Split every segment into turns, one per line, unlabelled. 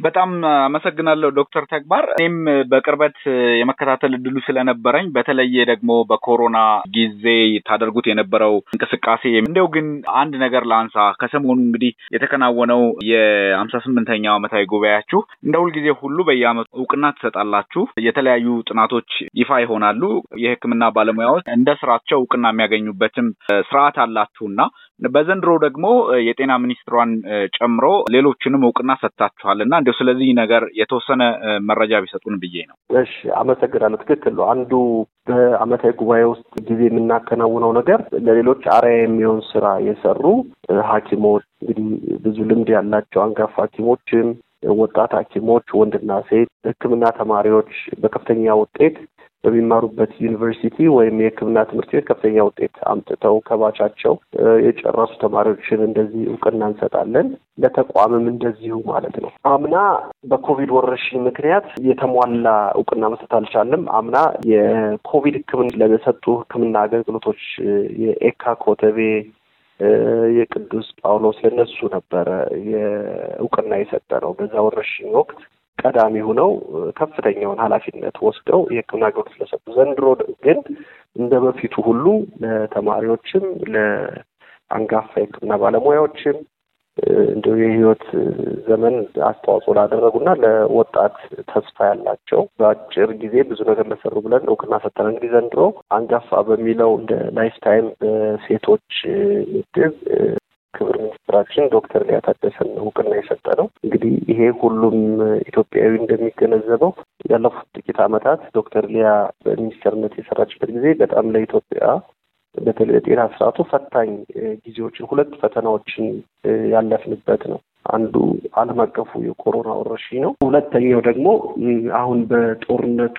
በጣም አመሰግናለሁ ዶክተር ተግባር። እኔም በቅርበት የመከታተል እድሉ ስለነበረኝ በተለየ ደግሞ በኮሮና ጊዜ ታደርጉት የነበረው እንቅስቃሴ እንዲያው ግን አንድ ነገር ላንሳ። ከሰሞኑ እንግዲህ የተከናወነው የሀምሳ ስምንተኛው ዓመታዊ ጉባኤያችሁ እንደ ሁልጊዜ ሁሉ በየዓመቱ እውቅና ትሰጣላችሁ። የተለያዩ ጥናቶች ይፋ ይሆናሉ። የሕክምና ባለሙያዎች እንደ ስራቸው እውቅና የሚያገኙበትም ስርዓት አላችሁና በዘንድሮ ደግሞ የጤና ሚኒስትሯን ጨምሮ ሌሎችንም እውቅና ሰጥታችኋል እና እንዲሁ ስለዚህ ነገር የተወሰነ መረጃ ቢሰጡን ብዬ ነው።
እሺ፣ አመሰግናለሁ። ትክክል ነው። አንዱ በአመታዊ ጉባኤ ውስጥ ጊዜ የምናከናውነው ነገር ለሌሎች አርአያ የሚሆን ስራ የሰሩ ሐኪሞች እንግዲህ ብዙ ልምድ ያላቸው አንጋፋ ሐኪሞችም ወጣት ሐኪሞች ወንድና ሴት ሕክምና ተማሪዎች በከፍተኛ ውጤት በሚማሩበት ዩኒቨርሲቲ ወይም የሕክምና ትምህርት ቤት ከፍተኛ ውጤት አምጥተው ከባቻቸው የጨረሱ ተማሪዎችን እንደዚህ እውቅና እንሰጣለን። ለተቋምም እንደዚሁ ማለት ነው። አምና በኮቪድ ወረርሽኝ ምክንያት የተሟላ እውቅና መስጠት አልቻለም። አምና የኮቪድ ሕክምና ለሰጡ ሕክምና አገልግሎቶች የኤካ ኮተቤ የቅዱስ ጳውሎስ ለነሱ ነበረ የእውቅና የሰጠ ነው። በዛ ወረርሽኝ ወቅት ቀዳሚ ሆነው ከፍተኛውን ኃላፊነት ወስደው የሕክምና አገልግሎት ስለሰጡ፣ ዘንድሮ ግን እንደ በፊቱ ሁሉ ለተማሪዎችም ለአንጋፋ የሕክምና ባለሙያዎችም እንዲሁ የህይወት ዘመን አስተዋጽኦ ላደረጉና ለወጣት ተስፋ ያላቸው በአጭር ጊዜ ብዙ ነገር ለሰሩ ብለን እውቅና ሰጠን። እንግዲህ ዘንድሮ አንጋፋ በሚለው እንደ lifetime በሴቶች ምድብ ክብርት ሚኒስትራችን ዶክተር ሊያ ታደሰን እውቅና የሰጠነው። እንግዲህ ይሄ ሁሉም ኢትዮጵያዊ እንደሚገነዘበው ያለፉት ጥቂት ዓመታት ዶክተር ሊያ በሚኒስትርነት የሰራችበት ጊዜ በጣም ለኢትዮጵያ በተለይ የጤና ስርዓቱ ፈታኝ ጊዜዎችን ሁለት ፈተናዎችን ያለፍንበት ነው። አንዱ ዓለም አቀፉ የኮሮና ወረርሽኝ ነው። ሁለተኛው ደግሞ አሁን በጦርነቱ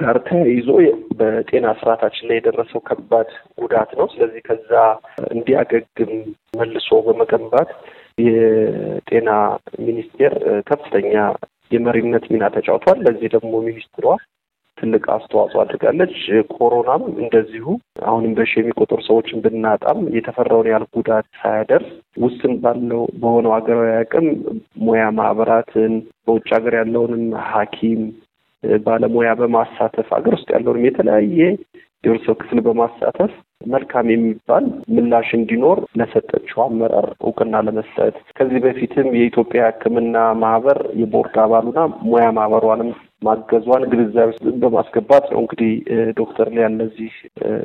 ጋር ተያይዞ በጤና ስርዓታችን ላይ የደረሰው ከባድ ጉዳት ነው። ስለዚህ ከዛ እንዲያገግም መልሶ በመገንባት የጤና ሚኒስቴር ከፍተኛ የመሪነት ሚና ተጫውቷል። ለዚህ ደግሞ ሚኒስትሯ ትልቅ አስተዋጽኦ አድርጋለች። ኮሮናም እንደዚሁ አሁንም በሺ የሚቆጠሩ ሰዎችን ብናጣም የተፈራውን ያህል ጉዳት ሳያደርስ ውስን ባለው በሆነው ሀገራዊ አቅም ሙያ ማህበራትን በውጭ ሀገር ያለውንም ሐኪም ባለሙያ በማሳተፍ ሀገር ውስጥ ያለውንም የተለያየ የህብረተሰብ ክፍል በማሳተፍ መልካም የሚባል ምላሽ እንዲኖር ለሰጠችው አመራር እውቅና ለመስጠት ከዚህ በፊትም የኢትዮጵያ ሕክምና ማህበር የቦርድ አባሉና ሙያ ማህበሯንም ማገዟን ግንዛቤ በማስገባት ነው እንግዲህ ዶክተር ሊያ እነዚህ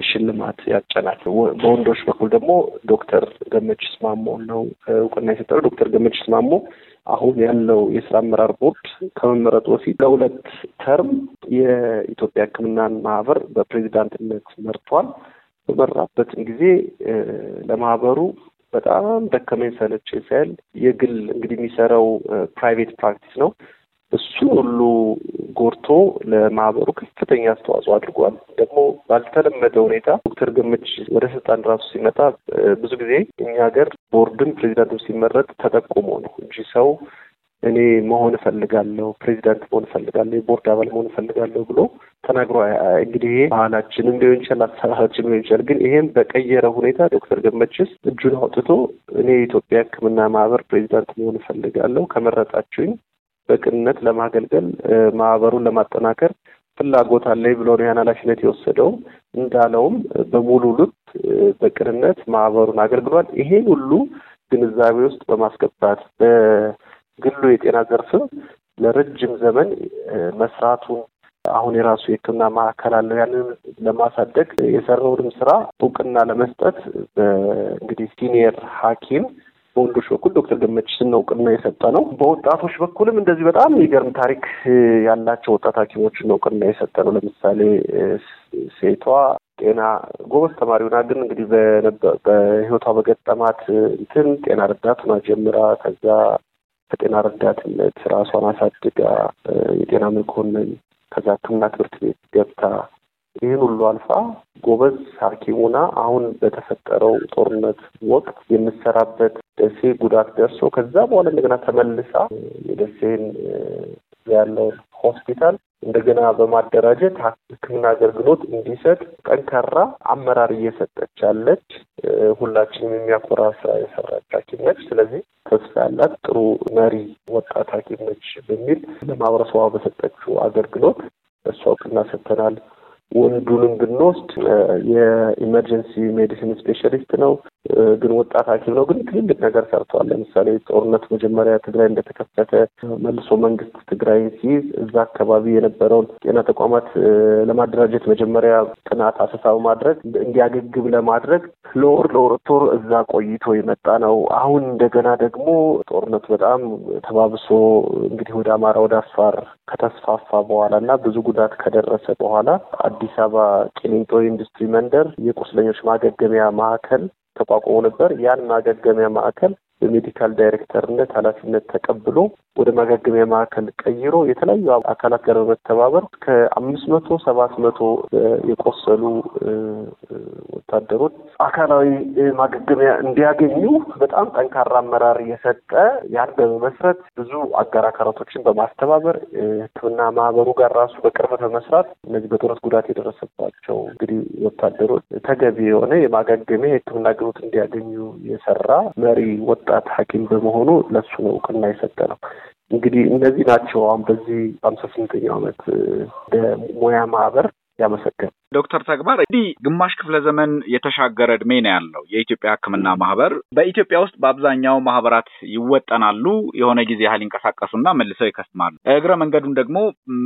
ሽልማት ያጨናቸው። በወንዶች በኩል ደግሞ ዶክተር ገመችስ ማሞ ነው እውቅና የሰጠው። ዶክተር ገመችስ ማሞ አሁን ያለው የስራ አመራር ቦርድ ከመመረጡ በፊት ለሁለት ተርም የኢትዮጵያ ሕክምናን ማህበር በፕሬዚዳንትነት መርቷል። በመራበትም ጊዜ ለማህበሩ በጣም ደከመኝ ሰለቸኝ ሳይል የግል እንግዲህ የሚሰራው private practice ነው እሱ ሁሉ ጎርቶ ለማህበሩ ከፍተኛ አስተዋጽኦ አድርጓል። ደግሞ ባልተለመደ ሁኔታ ዶክተር ገመች ወደ ስልጣን ራሱ ሲመጣ ብዙ ጊዜ እኛ ሀገር ቦርድም ፕሬዚዳንትም ሲመረጥ ተጠቁሞ ነው እንጂ ሰው እኔ መሆን እፈልጋለሁ፣ ፕሬዚዳንት መሆን እፈልጋለሁ፣ የቦርድ አባል መሆን እፈልጋለሁ ብሎ ተናግሮ እንግዲህ ይሄ ባህላችንም ሊሆን ይችላል፣ አሰራራችን ሊሆን ይችላል። ግን ይሄም በቀየረ ሁኔታ ዶክተር ገመችስ እጁን አውጥቶ እኔ የኢትዮጵያ ሕክምና ማህበር ፕሬዚዳንት መሆን እፈልጋለሁ ከመረጣችሁኝ በቅንነት ለማገልገል ማህበሩን ለማጠናከር ፍላጎት አለኝ ብሎ ነው ያን ኃላፊነት የወሰደው። እንዳለውም በሙሉ ልብ በቅንነት ማህበሩን አገልግሏል። ይሄን ሁሉ ግንዛቤ ውስጥ በማስገባት በግሉ የጤና ዘርፍም ለረጅም ዘመን መስራቱን አሁን የራሱ የሕክምና ማዕከል አለው። ያንን ለማሳደግ የሰራውንም ስራ እውቅና ለመስጠት እንግዲህ ሲኒየር ሐኪም በወንዶች በኩል ዶክተር ገመችስን እውቅና የሰጠ ነው። በወጣቶች በኩልም እንደዚህ በጣም የሚገርም ታሪክ ያላቸው ወጣት ሐኪሞችን እውቅና የሰጠ ነው። ለምሳሌ ሴቷ ጤና ጎበዝ ተማሪ ሆና ግን እንግዲህ በህይወቷ በገጠማት እንትን ጤና ረዳት ሆና ጀምራ ከዛ ከጤና ረዳትነት ራሷን አሳድጋ የጤና መኮንን ከዛ ሕክምና ትምህርት ቤት ገብታ ይህን ሁሉ አልፋ ጎበዝ ሐኪሙና አሁን በተፈጠረው ጦርነት ወቅት የምሰራበት ደሴ ጉዳት ደርሶ ከዛ በኋላ እንደገና ተመልሳ የደሴን ያለውን ሆስፒታል እንደገና በማደራጀት ሕክምና አገልግሎት እንዲሰጥ ጠንካራ አመራር እየሰጠች ያለች ሁላችንም የሚያኮራ ስራ የሰራች ሐኪም ነች። ስለዚህ ተስፋ ያላት ጥሩ መሪ ወጣት ሐኪም ነች በሚል ለማህበረሰቧ በሰጠችው አገልግሎት እሷ እውቅና ሰጥተናል። ወንዱንም ብንወስድ የ emergency medicine specialist ነው፣ ግን ወጣት ሐኪም ነው። ግን ትልልቅ ነገር ሰርተዋል። ለምሳሌ ጦርነት መጀመሪያ ትግራይ እንደተከፈተ መልሶ መንግስት ትግራይን ሲይዝ እዛ አካባቢ የነበረውን ጤና ተቋማት ለማደራጀት መጀመሪያ ጥናት አሰሳ በማድረግ እንዲያገግም ለማድረግ ለወር ለሁለት እዛ ቆይቶ የመጣ ነው። አሁን እንደገና ደግሞ ጦርነቱ በጣም ተባብሶ እንግዲህ ወደ አማራ ወደ አፋር ከተስፋፋ በኋላ እና ብዙ ጉዳት ከደረሰ በኋላ አዲስ አበባ ቂሊንጦ ኢንዱስትሪ መንደር የቁስለኞች ማገገሚያ ማዕከል ተቋቁሞ ነበር። ያን ማገገሚያ ማዕከል በሜዲካል ዳይሬክተርነት ኃላፊነት ተቀብሎ ወደ ማገገሚያ ማዕከል ቀይሮ የተለያዩ አካላት ጋር በመተባበር ከአምስት መቶ ሰባት መቶ የቆሰሉ ወታደሮች አካላዊ ማገገሚያ እንዲያገኙ በጣም ጠንካራ አመራር እየሰጠ ያን በመመስረት ብዙ አጋር አካላቶችን በማስተባበር ሕክምና ማህበሩ ጋር ራሱ በቅርበት በመስራት እነዚህ በጦርነት ጉዳት የደረሰባቸው እንግዲህ ወታደሮች ተገቢ የሆነ የማገገሚያ የሕክምና አገልግሎት እንዲያገኙ የሰራ መሪ ወጣት ሐኪም በመሆኑ ለሱ ነው እውቅና የሰጠ ነው። እንግዲህ እነዚህ ናቸው አሁን በዚህ በአምሳ ስምንተኛው ዓመት ሙያ ማህበር ያመሰገን
ዶክተር ተግባር እንዲህ ግማሽ ክፍለ ዘመን የተሻገረ እድሜ ነው ያለው የኢትዮጵያ ሕክምና ማህበር። በኢትዮጵያ ውስጥ በአብዛኛው ማህበራት ይወጠናሉ፣ የሆነ ጊዜ ያህል ይንቀሳቀሱና መልሰው ይከስማሉ። እግረ መንገዱን ደግሞ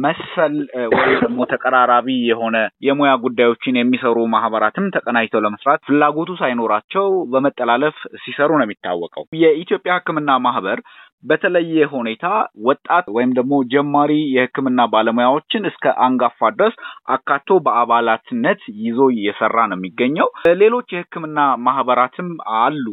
መሰል ወይ ደግሞ ተቀራራቢ የሆነ የሙያ ጉዳዮችን የሚሰሩ ማህበራትም ተቀናጅተው ለመስራት ፍላጎቱ ሳይኖራቸው በመጠላለፍ ሲሰሩ ነው የሚታወቀው። የኢትዮጵያ ሕክምና ማህበር በተለየ ሁኔታ ወጣት ወይም ደግሞ ጀማሪ የህክምና ባለሙያዎችን እስከ አንጋፋ ድረስ አካቶ በአባላትነት ይዞ እየሰራ ነው የሚገኘው። ሌሎች የህክምና ማህበራትም አሉ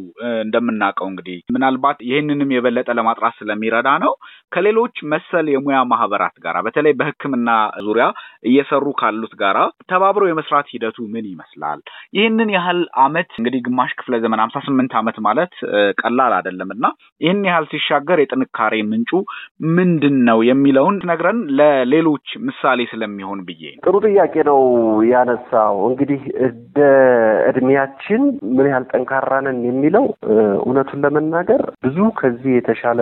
እንደምናውቀው እንግዲህ ምናልባት ይህንንም የበለጠ ለማጥራት ስለሚረዳ ነው። ከሌሎች መሰል የሙያ ማህበራት ጋራ በተለይ በህክምና ዙሪያ እየሰሩ ካሉት ጋራ ተባብሮ የመስራት ሂደቱ ምን ይመስላል? ይህንን ያህል አመት እንግዲህ ግማሽ ክፍለ ዘመን ሀምሳ ስምንት አመት ማለት ቀላል አይደለም እና ይህን ያህል ሲሻገር የጥንካሬ ምንጩ ምንድን ነው የሚለውን ነግረን ለሌሎች ምሳሌ ስለሚሆን ብዬ
ጥሩ ጥያቄ ነው ያነሳው። እንግዲህ እንደ እድሜያችን ምን ያህል ጠንካራ ነን የሚለው እውነቱን ለመናገር ብዙ ከዚህ የተሻለ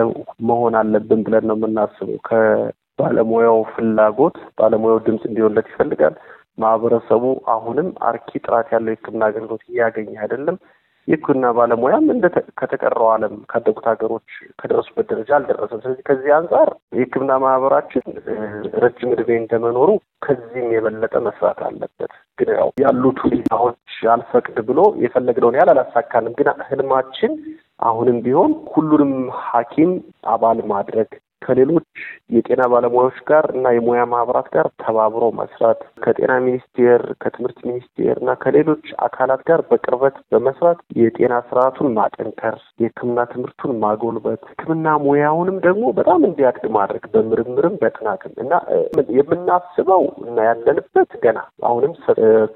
መሆን አለብን ብለን ነው የምናስበው። ከባለሙያው ፍላጎት ባለሙያው ድምፅ እንዲሆንለት ይፈልጋል። ማህበረሰቡ አሁንም አርኪ ጥራት ያለው የሕክምና አገልግሎት እያገኘ አይደለም። የሕክምና ባለሙያም እንደ ከተቀረው ዓለም ካደጉት ሀገሮች ከደረሱበት ደረጃ አልደረሰም። ስለዚህ ከዚህ አንጻር የሕክምና ማህበራችን ረጅም ዕድሜ እንደመኖሩ ከዚህም የበለጠ መስራት አለበት። ግን ያው ያሉት ሁኔታዎች አልፈቅድ ብሎ የፈለግነውን ያህል አላሳካንም። ግን ህልማችን አሁንም ቢሆን ሁሉንም ሐኪም አባል ማድረግ ከሌሎች የጤና ባለሙያዎች ጋር እና የሙያ ማህበራት ጋር ተባብሮ መስራት ከጤና ሚኒስቴር፣ ከትምህርት ሚኒስቴር እና ከሌሎች አካላት ጋር በቅርበት በመስራት የጤና ስርዓቱን ማጠንከር፣ የህክምና ትምህርቱን ማጎልበት፣ ህክምና ሙያውንም ደግሞ በጣም እንዲያድግ ማድረግ በምርምርም በጥናትም እና የምናስበው እና ያለንበት ገና አሁንም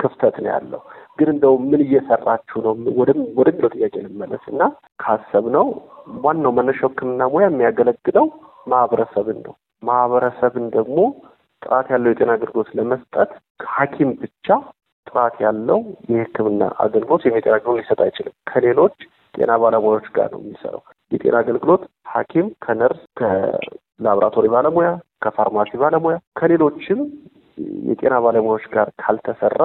ክፍተት ነው ያለው። ግን እንደው ምን እየሰራችሁ ነው ወደሚለው ጥያቄ ልመለስ እና ካሰብነው ዋናው መነሻው ህክምና ሙያ የሚያገለግለው ማህበረሰብን ነው። ማህበረሰብን ደግሞ ጥራት ያለው የጤና አገልግሎት ለመስጠት ሐኪም ብቻ ጥራት ያለው የህክምና አገልግሎት የጤና አገልግሎት ሊሰጥ አይችልም። ከሌሎች ጤና ባለሙያዎች ጋር ነው የሚሰራው። የጤና አገልግሎት ሐኪም ከነርስ፣ ከላቦራቶሪ ባለሙያ፣ ከፋርማሲ ባለሙያ፣ ከሌሎችም የጤና ባለሙያዎች ጋር ካልተሰራ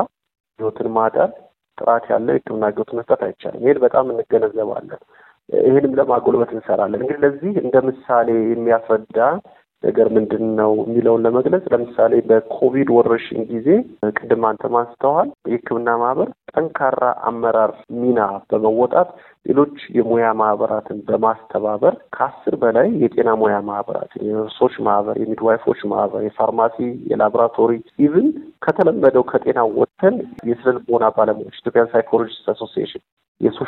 ህይወትን ማዳን ጥራት ያለው የህክምና አገልግሎት መስጠት አይቻልም። ይህን በጣም እንገነዘባለን። ይህንም ለማጎልበት እንሰራለን። እንግዲህ ለዚህ እንደ ምሳሌ የሚያስረዳ ነገር ምንድን ነው የሚለውን ለመግለጽ ለምሳሌ በኮቪድ ወረርሽኝ ጊዜ ቅድም አንተም አንስተዋል። የህክምና ማህበር ጠንካራ አመራር ሚና በመወጣት ሌሎች የሙያ ማህበራትን በማስተባበር ከአስር በላይ የጤና ሙያ ማህበራት የነርሶች ማህበር፣ የሚድዋይፎች ማህበር፣ የፋርማሲ፣ የላቦራቶሪ even ከተለመደው ከጤና ወጥተን የስነ ልቦና ባለሙያዎች Ethiopian psychologist association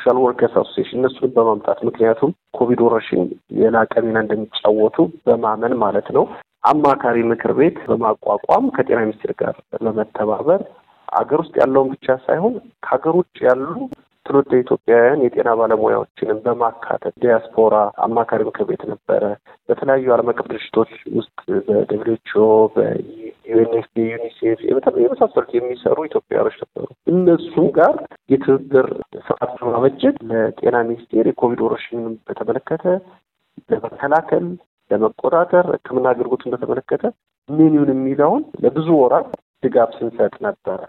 የ social workers association እነሱን በማምጣት ምክንያቱም ኮቪድ ወረርሽኝ የላቀ ሚና እንደሚጫወቱ በማመን ማለት ነው። አማካሪ ምክር ቤት በማቋቋም ከጤና ሚኒስቴር ጋር በመተባበር ሀገር ውስጥ ያለውን ብቻ ሳይሆን ከሀገር ውጭ ያሉ ትውልደ ኢትዮጵያውያን የጤና ባለሙያዎችንም በማካተት ዲያስፖራ አማካሪ ምክር ቤት ነበረ። በተለያዩ ዓለም አቀፍ ድርጅቶች ውስጥ በ WHO፣ በ UNFPA፣ ዩኒሴፍ የመሳሰሉት የሚሰሩ ኢትዮጵያውያኖች ነበሩ። እነሱም ጋር የትብብር ስርዓት በማበጀት ለጤና ሚኒስቴር የኮቪድ ወረርሽኝን በተመለከተ ለመከላከል፣ ለመቆጣጠር ሕክምና አገልግሎትን በተመለከተ ምን ይሁን የሚለውን ለብዙ ወራት ድጋፍ ስንሰጥ ነበረ።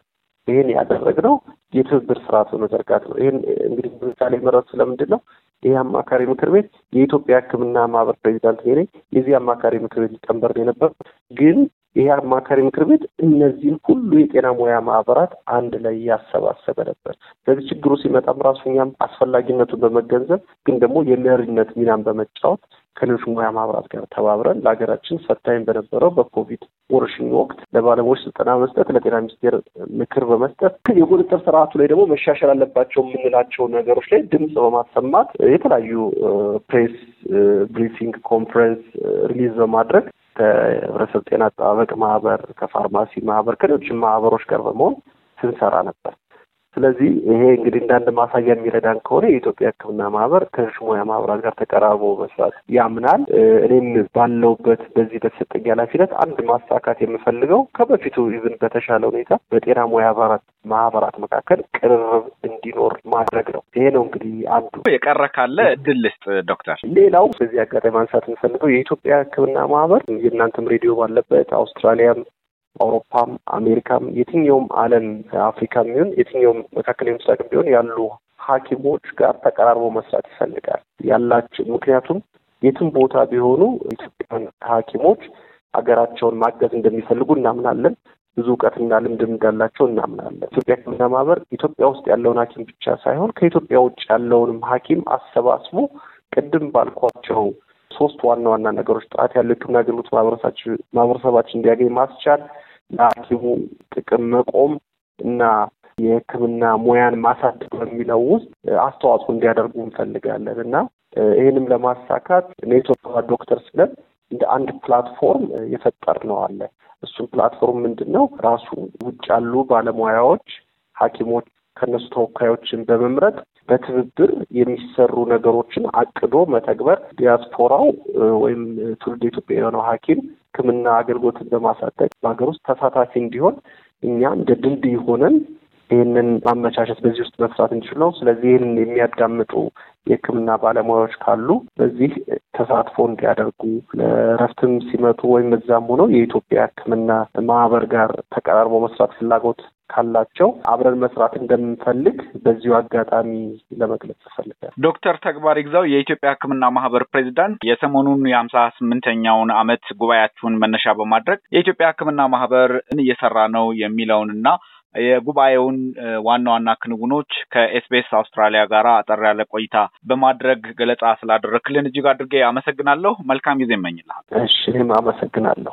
ይህን ያደረግነው የትብብር ስርዓት በመዘርጋት ነው። ይህን እንግዲህ ምሳሌ መረጡ ስለምንድን ነው? ይህ አማካሪ ምክር ቤት የኢትዮጵያ ሕክምና ማህበር ፕሬዚዳንት ነኝ። የዚህ አማካሪ ምክር ቤት ሊቀመንበር የነበረው። ግን ይህ አማካሪ ምክር ቤት እነዚህን ሁሉ የጤና ሙያ ማህበራት አንድ ላይ ያሰባሰበ ነበር። ስለዚህ ችግሩ ሲመጣም ራሱ እኛም አስፈላጊነቱን በመገንዘብ ግን ደግሞ የመሪነት ሚናን በመጫወት ከሌሎች ሙያ ማህበራት ጋር ተባብረን ለሀገራችን ፈታኝ በነበረው በኮቪድ ወረርሽኝ ወቅት ለባለሙያዎች ስልጠና በመስጠት ለጤና ሚኒስቴር ምክር በመስጠት የቁጥጥር ስርዓቱ ላይ ደግሞ መሻሻል አለባቸው የምንላቸው ነገሮች ላይ ድምፅ በማሰማት የተለያዩ press briefing፣ conference release በማድረግ ከህብረተሰብ ጤና አጠባበቅ ማህበር፣ ከፋርማሲ ማህበር፣ ከሌሎችም ማህበሮች ጋር በመሆን ስንሰራ ነበር። ስለዚህ ይሄ እንግዲህ እንደ አንድ ማሳያ የሚረዳን ከሆነ የኢትዮጵያ ሕክምና ማህበር ከሌሎች ሙያ ማህበራት ጋር ተቀራርቦ መስራት ያምናል። እኔም ባለሁበት በዚህ በተሰጠኝ ኃላፊነት አንድ ማሳካት የምፈልገው ከበፊቱ even በተሻለ ሁኔታ በጤና ሙያ ማህበራት መካከል ቅርርብ እንዲኖር ማድረግ ነው። ይሄ ነው እንግዲህ አንዱ።
የቀረ ካለ እድል ልስጥ ዶክተር።
ሌላው በዚህ አጋጣሚ ማንሳት የምፈልገው የኢትዮጵያ ሕክምና ማህበር የእናንተም ሬዲዮ ባለበት አውስትራሊያም አውሮፓም አሜሪካም የትኛውም ዓለም አፍሪካም ቢሆን የትኛውም መካከለኛው ምስራቅ ቢሆን ያሉ ሐኪሞች ጋር ተቀራርቦ መስራት ይፈልጋል ያላቸው ምክንያቱም የትም ቦታ ቢሆኑ ኢትዮጵያን ሐኪሞች ሀገራቸውን ማገዝ እንደሚፈልጉ እናምናለን። ብዙ እውቀትና ልምድ እንዳላቸው እናምናለን። ኢትዮጵያ ሕክምና ማህበር ኢትዮጵያ ውስጥ ያለውን ሐኪም ብቻ ሳይሆን ከኢትዮጵያ ውጭ ያለውንም ሐኪም አሰባስቦ ቅድም ባልኳቸው ሶስት ዋና ዋና ነገሮች ጥራት ያለው ሕክምና አገልግሎት ማህበረሰባችን እንዲያገኝ ማስቻል፣ ለሐኪሙ ጥቅም መቆም እና የሕክምና ሙያን ማሳደግ በሚለው ውስጥ አስተዋጽኦ እንዲያደርጉ እንፈልጋለን እና ይህንም ለማሳካት network doctors ብለን እንደ አንድ platform የፈጠርነው አለ። እሱም platform ምንድን ነው? ራሱ ውጭ ያሉ ባለሙያዎች ሐኪሞች ከእነሱ ተወካዮችን በመምረጥ በትብብር የሚሰሩ ነገሮችን አቅዶ መተግበር ዲያስፖራው ወይም ትውልድ ኢትዮጵያ የሆነው ሐኪም ሕክምና አገልግሎትን በማሳደግ በሀገር ውስጥ ተሳታፊ እንዲሆን እኛ እንደ ድልድይ ሆነን ይህንን ማመቻቸት በዚህ ውስጥ መስራት እንችል ስለዚህ ይህንን የሚያዳምጡ የሕክምና ባለሙያዎች ካሉ በዚህ ተሳትፎ እንዲያደርጉ ለእረፍትም ሲመጡ ወይም እዛም ሆነው የኢትዮጵያ ሕክምና ማህበር ጋር ተቀራርቦ መስራት ፍላጎት ካላቸው አብረን መስራት እንደምንፈልግ በዚሁ አጋጣሚ ለመግለጽ እፈልጋለሁ።
ዶክተር ተግባር ይግዛው የኢትዮጵያ ሕክምና ማህበር ፕሬዚዳንት፣ የሰሞኑን የሀምሳ ስምንተኛውን ዓመት ጉባኤያችሁን መነሻ በማድረግ የኢትዮጵያ ሕክምና ማህበር እየሰራ ነው የሚለውን እና የጉባኤውን ዋና ዋና ክንውኖች ከኤስቢኤስ አውስትራሊያ ጋር አጠር ያለ ቆይታ በማድረግ ገለጻ ስላደረክልን እጅግ አድርጌ አመሰግናለሁ። መልካም ጊዜ እመኝልሃል።
እሺ፣ እኔም አመሰግናለሁ።